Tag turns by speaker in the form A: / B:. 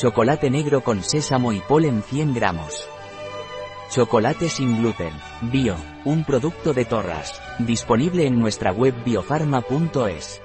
A: Chocolate negro con sésamo y polen 100 gramos. Chocolate sin gluten. Bio, un producto de Torras. Disponible en nuestra web biofarma.es.